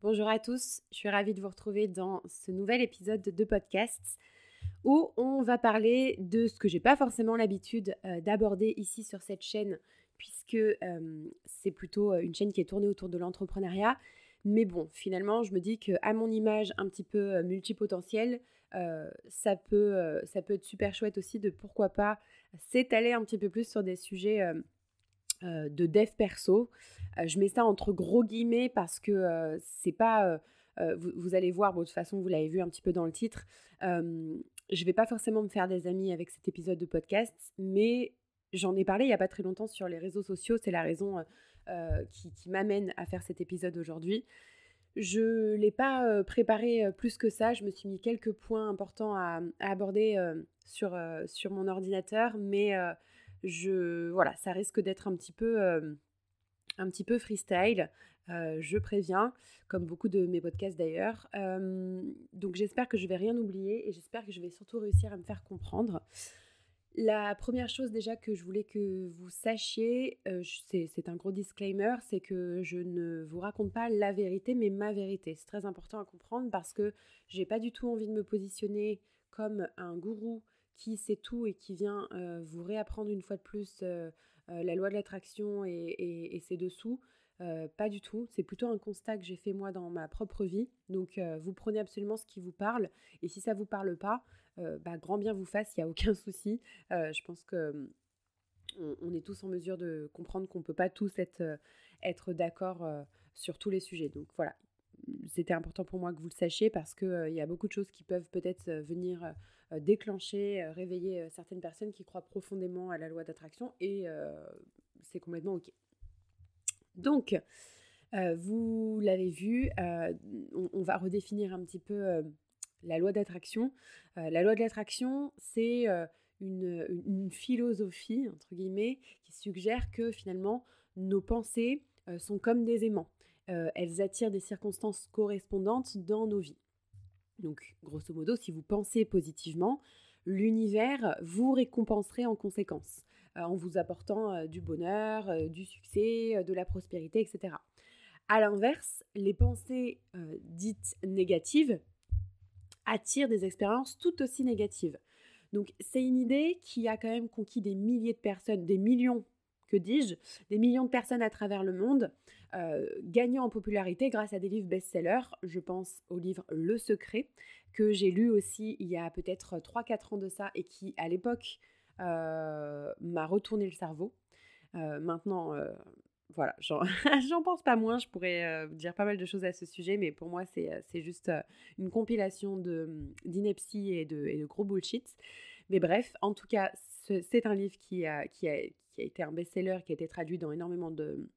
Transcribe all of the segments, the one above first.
Bonjour à tous, je suis ravie de vous retrouver dans ce nouvel épisode de podcast où on va parler de ce que j'ai pas forcément l'habitude euh, d'aborder ici sur cette chaîne puisque euh, c'est plutôt euh, une chaîne qui est tournée autour de l'entrepreneuriat. Mais bon, finalement, je me dis que à mon image un petit peu multipotentielle, ça, peut, ça peut être super chouette aussi de pourquoi pas s'étaler un petit peu plus sur des sujets de dev perso. je mets ça entre gros guillemets parce que c'est pas. Vous, allez voir, de toute façon, vous l'avez vu un petit peu dans le titre. je vais pas forcément me faire des amis avec cet épisode de podcast, mais j'en ai parlé il y a pas très longtemps sur les réseaux sociaux. C'est la raison qui, m'amène à faire cet épisode aujourd'hui. Je l'ai pas préparé plus que ça. Je me suis mis quelques points importants à, aborder sur, sur mon ordinateur, mais je voilà, ça risque d'être un petit peu euh, un petit peu freestyle. Euh, je préviens, comme beaucoup de mes podcasts d'ailleurs. Euh, donc j'espère que je vais rien oublier et j'espère que je vais surtout réussir à me faire comprendre. La première chose déjà que je voulais que vous sachiez, c'est un gros disclaimer, c'est que je ne vous raconte pas la vérité, mais ma vérité. C'est très important à comprendre parce que j'ai pas du tout envie de me positionner comme un gourou qui sait tout et qui vient euh, vous réapprendre une fois de plus euh, euh, la loi de l'attraction et, ses dessous. pas du tout. C'est plutôt un constat que j'ai fait moi dans ma propre vie. Donc vous prenez absolument ce qui vous parle. Et si ça ne vous parle pas, bah, grand bien vous fasse, il n'y a aucun souci. je pense que on, est tous en mesure de comprendre qu'on ne peut pas tous être, d'accord sur tous les sujets. Donc voilà, c'était important pour moi que vous le sachiez parce qu'il y a beaucoup de choses qui peuvent peut-être venir déclencher, euh, réveiller euh, certaines personnes qui croient profondément à la loi d'attraction et c'est complètement OK. Donc, vous l'avez vu, on, va redéfinir un petit peu la loi d'attraction. la loi de l'attraction, c'est une, philosophie, entre guillemets, qui suggère que finalement, nos pensées sont comme des aimants. elles attirent des circonstances correspondantes dans nos vies. Donc, grosso modo, si vous pensez positivement, l'univers vous récompenserait en conséquence, euh, en vous apportant euh, du bonheur, euh, du succès, de la prospérité, etc. A l'inverse, les pensées dites négatives attirent des expériences tout aussi négatives. Donc c'est une idée qui a quand même conquis des milliers de personnes, des millions que dis-je, des millions de personnes à travers le monde, euh, gagnant en popularité grâce à des livres best-sellers. Je pense au livre Le Secret, que j'ai lu aussi il y a peut-être 3-4 ans de ça et qui, à l'époque, euh, m'a retourné le cerveau. Euh, maintenant, voilà, j'en pense pas moins, je pourrais dire pas mal de choses à ce sujet, mais pour moi, c'est juste une compilation d'inepties et de, et de gros bullshit. Mais bref, en tout cas, c'est un livre qui a, qui, a, qui a été un best-seller, qui a été traduit dans énormément de,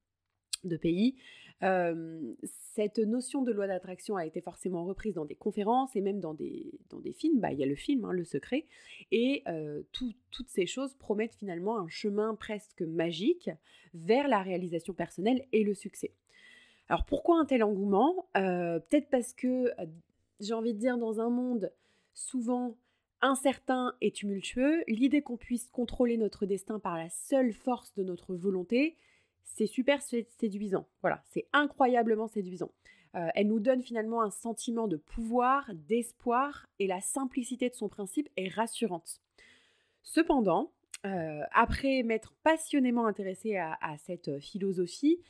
pays. cette notion de loi d'attraction a été forcément reprise dans des conférences et même dans des, dans des films. Bah, il y a le film, hein, Le Secret. Et toutes ces choses promettent finalement un chemin presque magique vers la réalisation personnelle et le succès. Alors pourquoi un tel engouement? Peut-être parce que, j'ai envie de dire, dans un monde souvent incertain et tumultueux, l'idée qu'on puisse contrôler notre destin par la seule force de notre volonté, c'est super séduisant. Voilà, c'est incroyablement séduisant. Euh, elle nous donne finalement un sentiment de pouvoir, d'espoir, et la simplicité de son principe est rassurante. Cependant, euh, après m'être passionnément intéressée à, cette philosophie,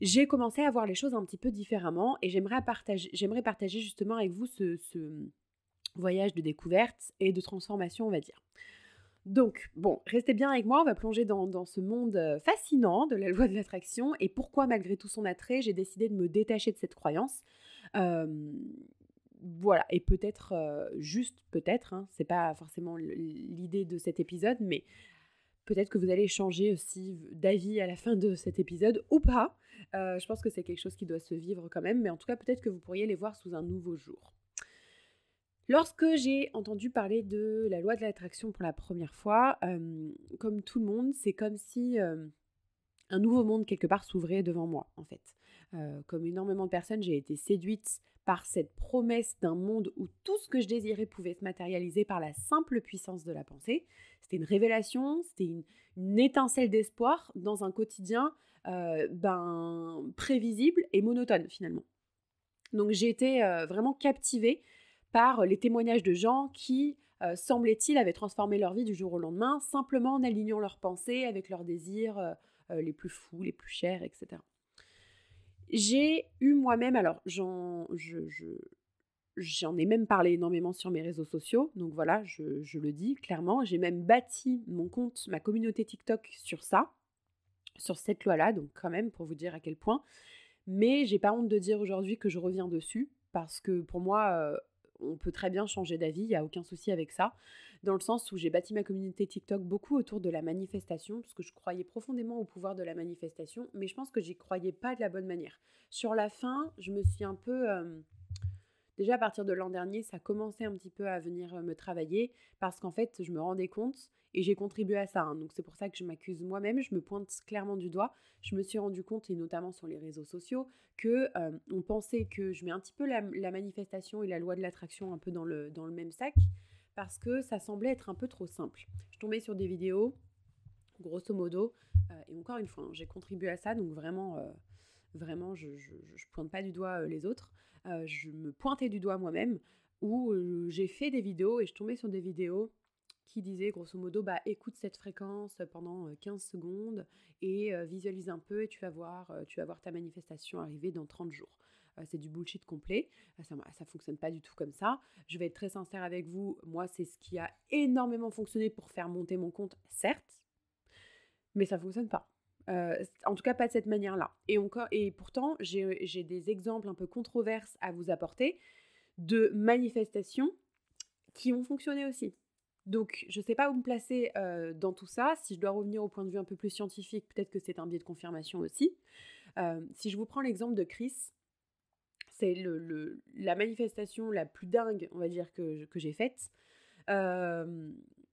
j'ai commencé à voir les choses un petit peu différemment et j'aimerais partager, partager justement avec vous ce, voyage de découverte et de transformation, on va dire. Donc, bon, restez bien avec moi, on va plonger dans, ce monde euh, fascinant de la loi de l'attraction et pourquoi, malgré tout son attrait, j'ai décidé de me détacher de cette croyance. Euh, voilà, et peut-être, euh, juste peut-être, hein, c'est pas forcément l'idée de cet épisode, mais peut-être que vous allez changer aussi d'avis à la fin de cet épisode ou pas. je pense que c'est quelque chose qui doit se vivre quand même, mais en tout cas, peut-être que vous pourriez les voir sous un nouveau jour. Lorsque j'ai entendu parler de la loi de l'attraction pour la première fois, comme tout le monde, c'est comme si un nouveau monde quelque part s'ouvrait devant moi, en fait. Comme énormément de personnes, j'ai été séduite par cette promesse d'un monde où tout ce que je désirais pouvait se matérialiser par la simple puissance de la pensée. C'était une révélation, c'était une, une, étincelle d'espoir dans un quotidien ben, prévisible et monotone finalement. Donc j'ai été vraiment captivée par les témoignages de gens qui, semblait-il, avaient transformé leur vie du jour au lendemain, simplement en alignant leurs pensées avec leurs désirs les plus fous, les plus chers, etc. J'ai eu moi-même, alors j'en, j'en ai même parlé énormément sur mes réseaux sociaux, donc voilà, je, le dis clairement. J'ai même bâti mon compte, ma communauté TikTok sur ça, sur cette loi-là, donc quand même pour vous dire à quel point. Mais j'ai pas honte de dire aujourd'hui que je reviens dessus, parce que pour moi, euh, on peut très bien changer d'avis, il n'y a aucun souci avec ça dans le sens où j'ai bâti ma communauté TikTok beaucoup autour de la manifestation, parce que je croyais profondément au pouvoir de la manifestation, mais je pense que j'y croyais pas de la bonne manière. Sur la fin, je me suis un peu... Euh, déjà à partir de l'an dernier, ça commençait un petit peu à venir me travailler, parce qu'en fait, je me rendais compte, et j'ai contribué à ça, hein. donc c'est pour ça que je m'accuse moi-même, je me pointe clairement du doigt, je me suis rendu compte, et notamment sur les réseaux sociaux, que pensait que je mets un petit peu la, manifestation et la loi de l'attraction un peu dans le, même sac, parce que ça semblait être un peu trop simple. Je tombais sur des vidéos, grosso modo, et encore une fois, hein, j'ai contribué à ça, donc vraiment, vraiment, je, ne pointe pas du doigt euh, les autres, je me pointais du doigt moi-même, où j'ai fait des vidéos et je tombais sur des vidéos qui disaient grosso modo, bah écoute cette fréquence pendant 15 secondes et visualise un peu et tu vas voir, tu vas voir ta manifestation arriver dans 30 jours. Euh, c'est du bullshit complet. Euh, ça ne fonctionne pas du tout comme ça. Je vais être très sincère avec vous. Moi, c'est ce qui a énormément fonctionné pour faire monter mon compte, certes, mais ça ne fonctionne pas. Euh, en tout cas, pas de cette manière-là. Et, et pourtant, j'ai des exemples un peu controverses à vous apporter de manifestations qui ont fonctionné aussi. Donc, je ne sais pas où me placer dans tout ça. Si je dois revenir au point de vue un peu plus scientifique, peut-être que c'est un biais de confirmation aussi. si je vous prends l'exemple de Chris, c'est la manifestation la plus dingue, on va dire, que j'ai faite.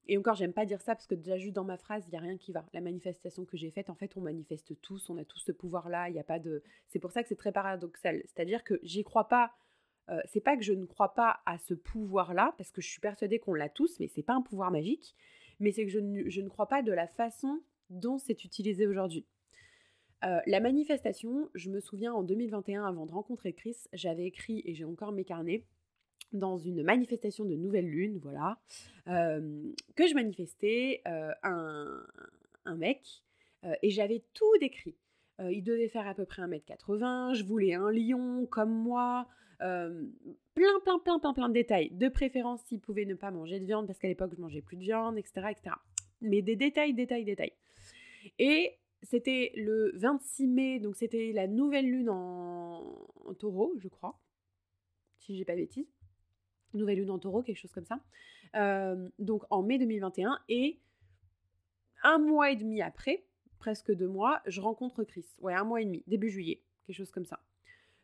Et encore, j'aime pas dire ça parce que déjà, juste dans ma phrase, il n'y a rien qui va. La manifestation que j'ai faite, en fait, on manifeste tous, on a tous ce pouvoir-là, il n'y a pas de. C'est pour ça que c'est très paradoxal. C'est-à-dire que j'y crois pas. Euh, c'est pas que je ne crois pas à ce pouvoir-là, parce que je suis persuadée qu'on l'a tous, mais c'est pas un pouvoir magique. Mais c'est que je ne, je ne crois pas de la façon dont c'est utilisé aujourd'hui. Euh, la manifestation, je me souviens en 2021, avant de rencontrer Chris, j'avais écrit, et j'ai encore mes carnets, dans une manifestation de nouvelle lune, voilà, euh, que je manifestais euh, un, mec, et j'avais tout décrit. il devait faire à peu près 1m80, je voulais un lion comme moi, plein, plein, plein, plein, plein de détails. De préférence, s'il pouvait ne pas manger de viande, parce qu'à l'époque, je mangeais plus de viande, etc., etc. Mais des détails, détails, détails. Et c'était le 26 mai, donc c'était la nouvelle lune en, taureau, je crois, si j'ai pas de bêtises. Nouvelle lune en taureau, quelque chose comme ça. Euh, donc en mai 2021. Et un mois et demi après, presque deux mois, je rencontre Chris. Ouais, un mois et demi, début juillet, quelque chose comme ça.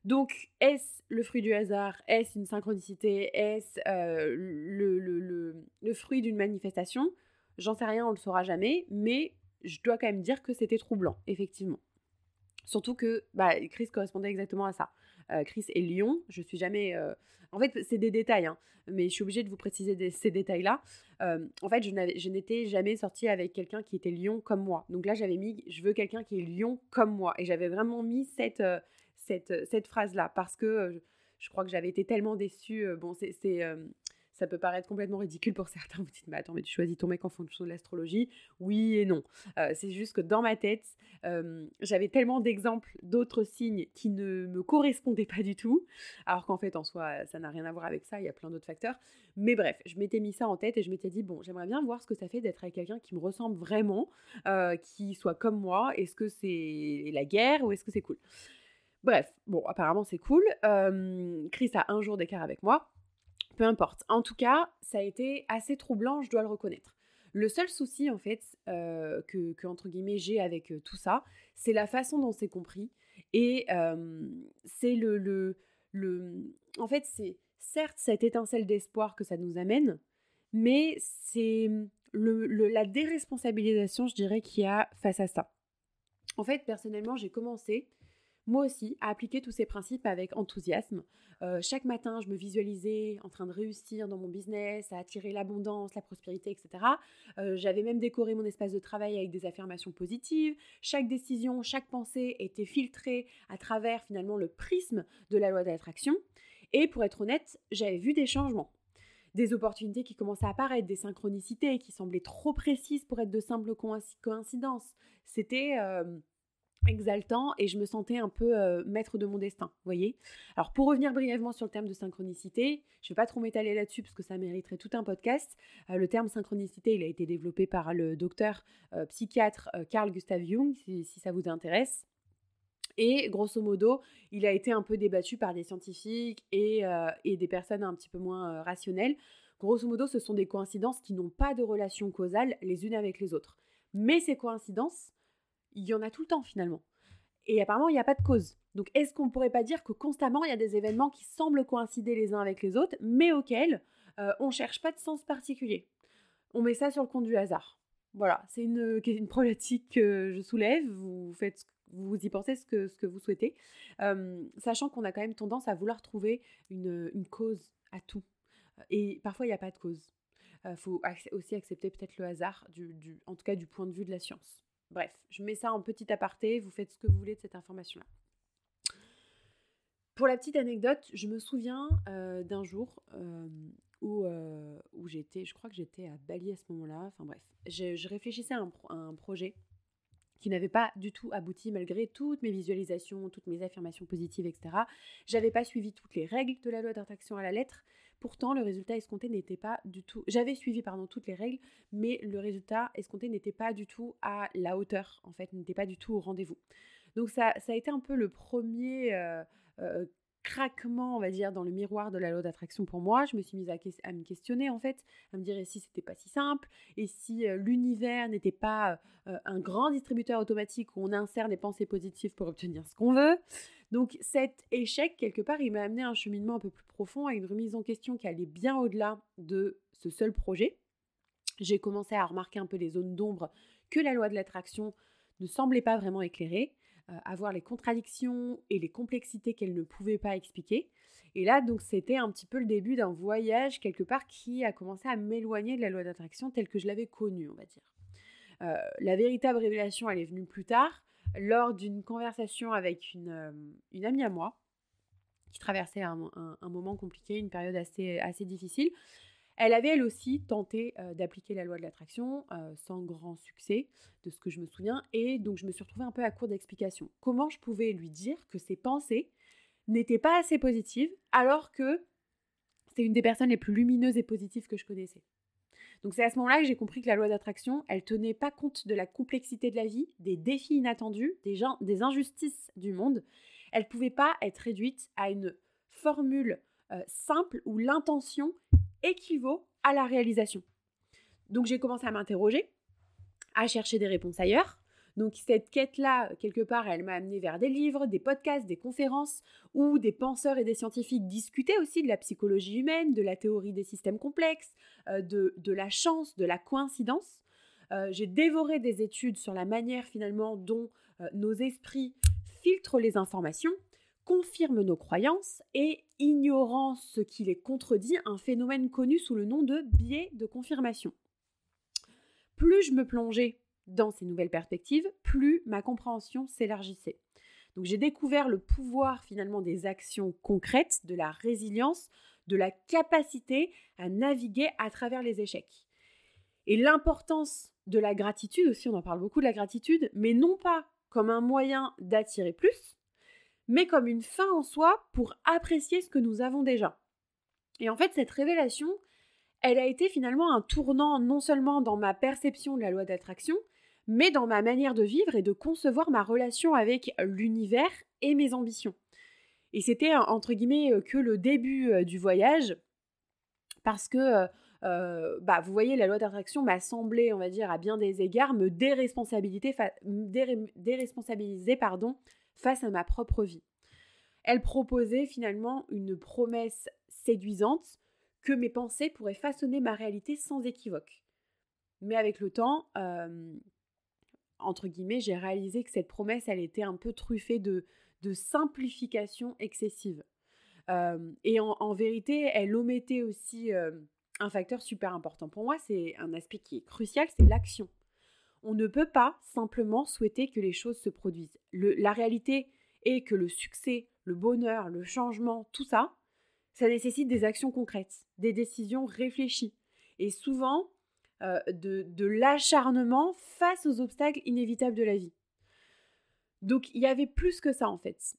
Donc, est-ce le fruit du hasard? Est-ce une synchronicité? Est-ce euh, le, le, fruit d'une manifestation? J'en sais rien, on le saura jamais, mais je dois quand même dire que c'était troublant, effectivement. Surtout que bah, Chris correspondait exactement à ça. Euh, Chris est lion, je suis jamais... Euh, en fait, c'est des détails, hein, mais je suis obligée de vous préciser ces détails-là. Euh, en fait, je n'étais jamais sortie avec quelqu'un qui était lion comme moi. Donc là, j'avais mis, je veux quelqu'un qui est lion comme moi. Et j'avais vraiment mis cette, cette, cette phrase-là, parce que je crois que j'avais été tellement déçue. bon, c'est ça peut paraître complètement ridicule pour certains. Vous dites, mais attends, mais tu choisis ton mec en fonction de l'astrologie Oui et non. Euh, c'est juste que dans ma tête, euh, j'avais tellement d'exemples d'autres signes qui ne me correspondaient pas du tout. Alors qu'en fait, en soi, ça n'a rien à voir avec ça. Il y a plein d'autres facteurs. Mais bref, je m'étais mis ça en tête et je m'étais dit, bon, j'aimerais bien voir ce que ça fait d'être avec quelqu'un qui me ressemble vraiment, euh, qui soit comme moi. Est-ce que c'est la guerre ou est-ce que c'est cool? Bref, bon, apparemment c'est cool. Chris a un jour d'écart avec moi peu importe. En tout cas, ça a été assez troublant, je dois le reconnaître. Le seul souci, en fait, euh, que, entre guillemets, j'ai avec euh, tout ça, c'est la façon dont c'est compris. Et euh, c'est le, le, le... En fait, c'est certes cette étincelle d'espoir que ça nous amène, mais c'est le, la déresponsabilisation, je dirais, qu'il y a face à ça. En fait, personnellement, j'ai commencé moi aussi, à appliquer tous ces principes avec enthousiasme. Euh, chaque matin, je me visualisais en train de réussir dans mon business, à attirer l'abondance, la prospérité, etc. Euh, j'avais même décoré mon espace de travail avec des affirmations positives. Chaque décision, chaque pensée était filtrée à travers finalement le prisme de la loi de l'attraction. Et pour être honnête, j'avais vu des changements. Des opportunités qui commençaient à apparaître, des synchronicités qui semblaient trop précises pour être de simples coïncidences. C'était... Euh, exaltant et je me sentais un peu euh, maître de mon destin, vous voyez. Alors pour revenir brièvement sur le terme de synchronicité, je ne vais pas trop m'étaler là-dessus parce que ça mériterait tout un podcast. Euh, le terme synchronicité, il a été développé par le docteur euh, psychiatre Carl Gustav Jung, si, ça vous intéresse. Et grosso modo, il a été un peu débattu par des scientifiques et, et des personnes un petit peu moins rationnelles. Grosso modo, ce sont des coïncidences qui n'ont pas de relation causale les unes avec les autres. Mais ces coïncidences, il y en a tout le temps finalement. Et apparemment, il n'y a pas de cause. Donc, est-ce qu'on ne pourrait pas dire que constamment, il y a des événements qui semblent coïncider les uns avec les autres, mais auxquels euh, on ne cherche pas de sens particulier? On met ça sur le compte du hasard. Voilà, c'est une, une problématique que je soulève. Vous faites vous y pensez ce que, vous souhaitez, euh, sachant qu'on a quand même tendance à vouloir trouver une, cause à tout. Et parfois, il n'y a pas de cause. Il euh, faut aussi accepter peut-être le hasard, en tout cas du point de vue de la science. Bref, je mets ça en petit aparté, vous faites ce que vous voulez de cette information-là. Pour la petite anecdote, je me souviens euh, d'un jour euh, où, euh, où j'étais, je crois que j'étais à Bali à ce moment-là, enfin bref, je, réfléchissais à un, projet qui n'avait pas du tout abouti malgré toutes mes visualisations, toutes mes affirmations positives, etc. J'avais pas suivi toutes les règles de la loi d'attraction à la lettre, Pourtant, le résultat escompté n'était pas du tout. J'avais suivi pardon toutes les règles, mais le résultat escompté n'était pas du tout à la hauteur. En fait, n'était pas du tout au rendez-vous. Donc ça, ça a été un peu le premier euh, euh, craquement, on va dire, dans le miroir de la loi d'attraction pour moi. Je me suis mise à, me questionner en fait, à me dire si c'était pas si simple, et si euh, l'univers n'était pas un grand distributeur automatique où on insère des pensées positives pour obtenir ce qu'on veut. Donc cet échec, quelque part, il m'a amené à un cheminement un peu plus profond, à une remise en question qui allait bien au-delà de ce seul projet. J'ai commencé à remarquer un peu les zones d'ombre que la loi de l'attraction ne semblait pas vraiment éclairer, euh, à voir les contradictions et les complexités qu'elle ne pouvait pas expliquer. Et là, donc, c'était un petit peu le début d'un voyage quelque part qui a commencé à m'éloigner de la loi d'attraction telle que je l'avais connue, on va dire. Euh, la véritable révélation, elle est venue plus tard, lors d'une conversation avec une, euh, une, amie à moi qui traversait un, moment compliqué, une période assez, assez difficile. Elle avait elle aussi tenté euh, d'appliquer la loi de l'attraction euh, sans grand succès, de ce que je me souviens, et donc je me suis retrouvée un peu à court d'explications. Comment je pouvais lui dire que ses pensées n'étaient pas assez positives alors que c'est une des personnes les plus lumineuses et positives que je connaissais? Donc c'est à ce moment-là que j'ai compris que la loi d'attraction, elle tenait pas compte de la complexité de la vie, des défis inattendus, des, des injustices du monde. Elle pouvait pas être réduite à une formule euh, simple où l'intention équivaut à la réalisation. Donc j'ai commencé à m'interroger, à chercher des réponses ailleurs, donc cette quête-là, quelque part, elle m'a amené vers des livres, des podcasts, des conférences, où des penseurs et des scientifiques discutaient aussi de la psychologie humaine, de la théorie des systèmes complexes, euh, de, la chance, de la coïncidence. Euh, j'ai dévoré des études sur la manière finalement dont euh, nos esprits filtrent les informations, confirment nos croyances et, ignorant ce qui les contredit, un phénomène connu sous le nom de biais de confirmation. Plus je me plongeais dans ces nouvelles perspectives, plus ma compréhension s'élargissait. Donc j'ai découvert le pouvoir finalement des actions concrètes, de la résilience, de la capacité à naviguer à travers les échecs. Et l'importance de la gratitude aussi, on en parle beaucoup de la gratitude, mais non pas comme un moyen d'attirer plus, mais comme une fin en soi pour apprécier ce que nous avons déjà. Et en fait, cette révélation, elle a été finalement un tournant non seulement dans ma perception de la loi d'attraction, mais dans ma manière de vivre et de concevoir ma relation avec l'univers et mes ambitions. Et c'était entre guillemets euh, que le début euh, du voyage, parce que euh, bah, vous voyez, la loi d'attraction m'a semblé, on va dire, à bien des égards, me déresponsabiliser, face à ma propre vie. Elle proposait finalement une promesse séduisante que mes pensées pourraient façonner ma réalité sans équivoque. Mais avec le temps, entre guillemets, j'ai réalisé que cette promesse, elle était un peu truffée de, simplification excessive. et en, vérité, elle omettait aussi un facteur super important. Pour moi, c'est un aspect qui est crucial, c'est l'action. On ne peut pas simplement souhaiter que les choses se produisent. la réalité est que le succès, le bonheur, le changement, tout ça, ça nécessite des actions concrètes, des décisions réfléchies. Et souvent, euh, de, l'acharnement face aux obstacles inévitables de la vie. Donc il y avait plus que ça en fait.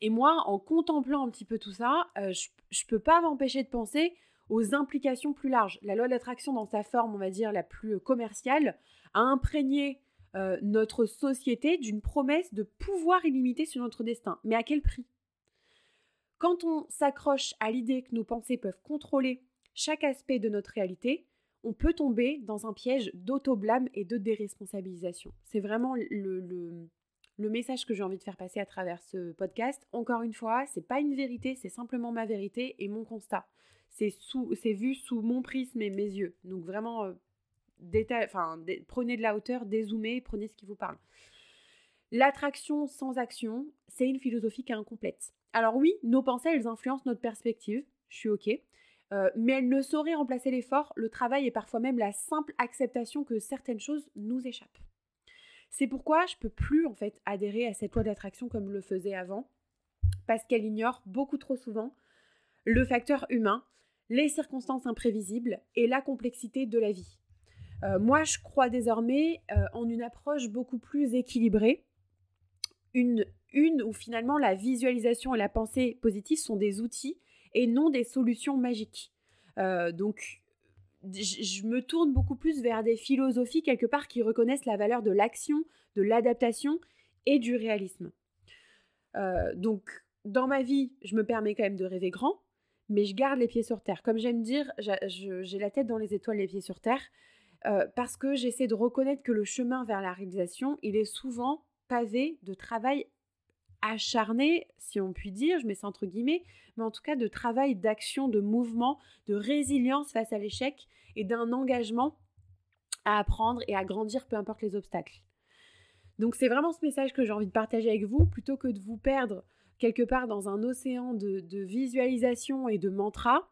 Et moi, en contemplant un petit peu tout ça, euh, je ne peux pas m'empêcher de penser aux implications plus larges. La loi d'attraction dans sa forme, on va dire, la plus commerciale, a imprégné euh, notre société d'une promesse de pouvoir illimité sur notre destin. Mais à quel prix? Quand on s'accroche à l'idée que nos pensées peuvent contrôler chaque aspect de notre réalité, on peut tomber dans un piège d'auto-blâme et de déresponsabilisation. C'est vraiment le, message que j'ai envie de faire passer à travers ce podcast. Encore une fois, c'est pas une vérité, c'est simplement ma vérité et mon constat. C'est c'est vu sous mon prisme et mes yeux. Donc vraiment, euh, enfin, prenez de la hauteur, dézoomez, prenez ce qui vous parle. L'attraction sans action, c'est une philosophie qui est incomplète. Alors oui, nos pensées, elles influencent notre perspective. Je suis ok. Euh, mais elle ne saurait remplacer l'effort, le travail et parfois même la simple acceptation que certaines choses nous échappent. C'est pourquoi je peux plus en fait adhérer à cette loi d'attraction comme le faisais avant, parce qu'elle ignore beaucoup trop souvent le facteur humain, les circonstances imprévisibles et la complexité de la vie. Euh, moi, je crois désormais euh, en une approche beaucoup plus équilibrée, une, une où finalement la visualisation et la pensée positive sont des outils et non des solutions magiques. Euh, donc, je me tourne beaucoup plus vers des philosophies quelque part qui reconnaissent la valeur de l'action, de l'adaptation et du réalisme. Euh, donc, dans ma vie, je me permets quand même de rêver grand, mais je garde les pieds sur terre. Comme j'aime dire, j'ai la tête dans les étoiles, les pieds sur terre, euh, parce que j'essaie de reconnaître que le chemin vers la réalisation, il est souvent pavé de travail acharné, si on peut dire, je mets ça entre guillemets, mais en tout cas de travail, d'action, de mouvement, de résilience face à l'échec et d'un engagement à apprendre et à grandir, peu importe les obstacles. Donc c'est vraiment ce message que j'ai envie de partager avec vous, plutôt que de vous perdre quelque part dans un océan de, de visualisation et de mantra.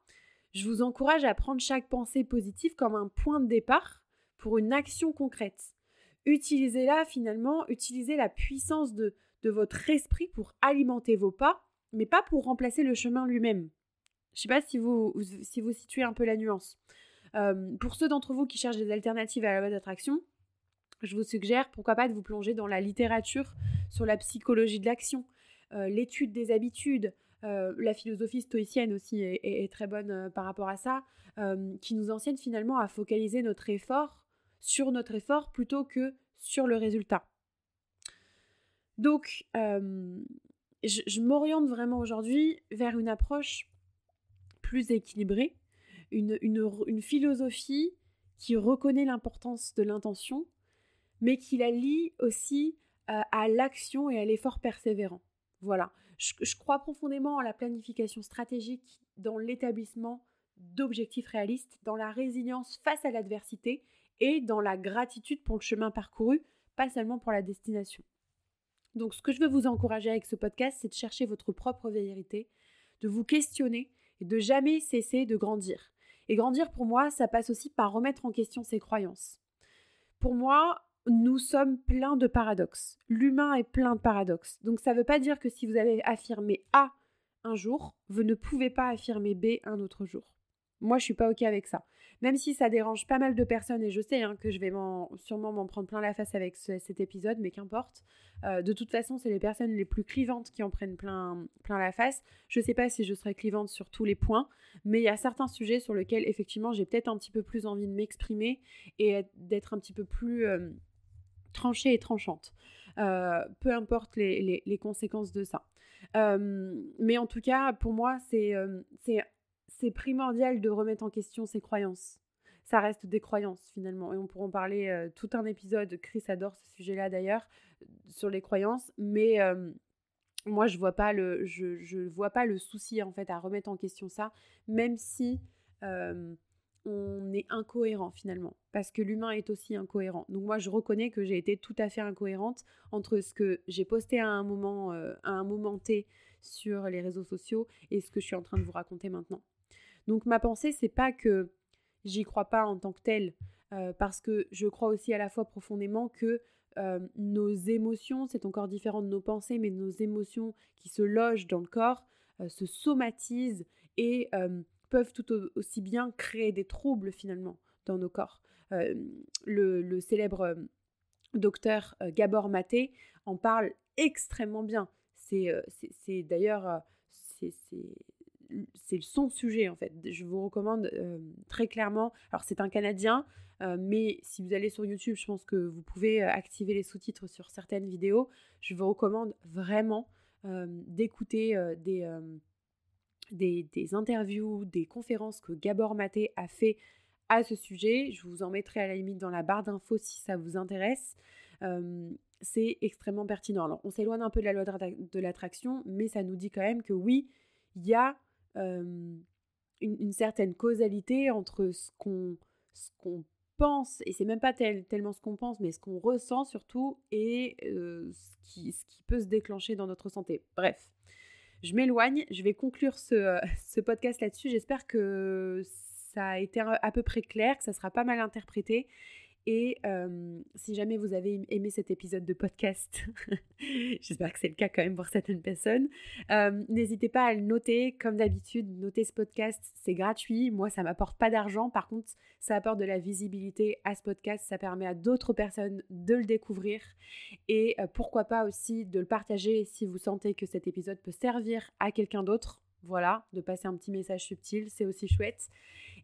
Je vous encourage à prendre chaque pensée positive comme un point de départ pour une action concrète. Utilisez-la finalement, utilisez la puissance de, de votre esprit pour alimenter vos pas, mais pas pour remplacer le chemin lui-même. Je ne sais pas si vous, si vous situez un peu la nuance. Euh, pour ceux d'entre vous qui cherchent des alternatives à la loi d'attraction, je vous suggère pourquoi pas de vous plonger dans la littérature sur la psychologie de l'action, euh, l'étude des habitudes, euh, la philosophie stoïcienne aussi est, très bonne par rapport à ça, qui nous enseigne finalement à focaliser notre effort sur notre effort plutôt que sur le résultat. Donc, je, m'oriente vraiment aujourd'hui vers une approche plus équilibrée, une, philosophie qui reconnaît l'importance de l'intention, mais qui la lie aussi à l'action et à l'effort persévérant. Voilà, je, crois profondément à la planification stratégique dans l'établissement d'objectifs réalistes, dans la résilience face à l'adversité et dans la gratitude pour le chemin parcouru, pas seulement pour la destination. Donc ce que je veux vous encourager avec ce podcast, c'est de chercher votre propre vérité, de vous questionner et de jamais cesser de grandir. Et grandir pour moi, ça passe aussi par remettre en question ses croyances. Pour moi, nous sommes pleins de paradoxes. L'humain est plein de paradoxes. Donc ça ne veut pas dire que si vous avez affirmé A un jour, vous ne pouvez pas affirmer B un autre jour. Moi, je suis pas OK avec ça. Même si ça dérange pas mal de personnes, et je sais hein, que je vais sûrement m'en prendre plein la face avec cet épisode, mais qu'importe. Euh, de toute façon, c'est les personnes les plus clivantes qui en prennent plein, plein la face. Je sais pas si je serai clivante sur tous les points, mais il y a certains sujets sur lesquels, effectivement, j'ai peut-être un petit peu plus envie de m'exprimer et d'être un petit peu plus euh, tranchée et tranchante. Euh, peu importe les, les, conséquences de ça. mais en tout cas, pour moi, c'est c'est primordial de remettre en question ses croyances. Ça reste des croyances finalement. Et on pourra en parler euh, tout un épisode. Chris adore ce sujet-là d'ailleurs, sur les croyances. Mais euh, moi, je vois je, vois pas le souci en fait à remettre en question ça, même si euh, on est incohérent finalement, parce que l'humain est aussi incohérent. Donc moi, je reconnais que j'ai été tout à fait incohérente entre ce que j'ai posté à un moment, à un moment T sur les réseaux sociaux et ce que je suis en train de vous raconter maintenant. Donc ma pensée, c'est pas que j'y crois pas en tant que telle, euh, parce que je crois aussi à la fois profondément que euh, nos émotions, c'est encore différent de nos pensées, mais nos émotions qui se logent dans le corps se somatisent et peuvent tout aussi bien créer des troubles finalement dans nos corps. Euh, le, célèbre euh, docteur euh, Gabor Maté en parle extrêmement bien. C'est d'ailleurs c'est son sujet en fait. Je vous recommande très clairement. Alors c'est un Canadien, mais si vous allez sur YouTube, je pense que vous pouvez activer les sous-titres sur certaines vidéos. Je vous recommande vraiment d'écouter des, interviews, des conférences que Gabor Maté a fait à ce sujet. Je vous en mettrai à la limite dans la barre d'infos si ça vous intéresse. Euh, c'est extrêmement pertinent. Alors, on s'éloigne un peu de la loi de l'attraction, mais ça nous dit quand même que oui, il y a euh, une, certaine causalité entre ce qu'on pense, et c'est même pas tellement ce qu'on pense, mais ce qu'on ressent surtout, et euh, ce, qui, ce qui peut se déclencher dans notre santé. Bref, je m'éloigne, je vais conclure ce, ce podcast là-dessus. J'espère que ça a été à peu près clair, que ça sera pas mal interprété et euh, si jamais vous avez aimé cet épisode de podcast, j'espère que c'est le cas quand même pour certaines personnes, euh, n'hésitez pas à le noter. Comme d'habitude, noter ce podcast, c'est gratuit. Moi, ça m'apporte pas d'argent. Par contre, ça apporte de la visibilité à ce podcast. Ça permet à d'autres personnes de le découvrir. Et euh, pourquoi pas aussi de le partager si vous sentez que cet épisode peut servir à quelqu'un d'autre. Voilà, de passer un petit message subtil, c'est aussi chouette.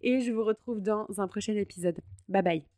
Et je vous retrouve dans un prochain épisode. Bye bye.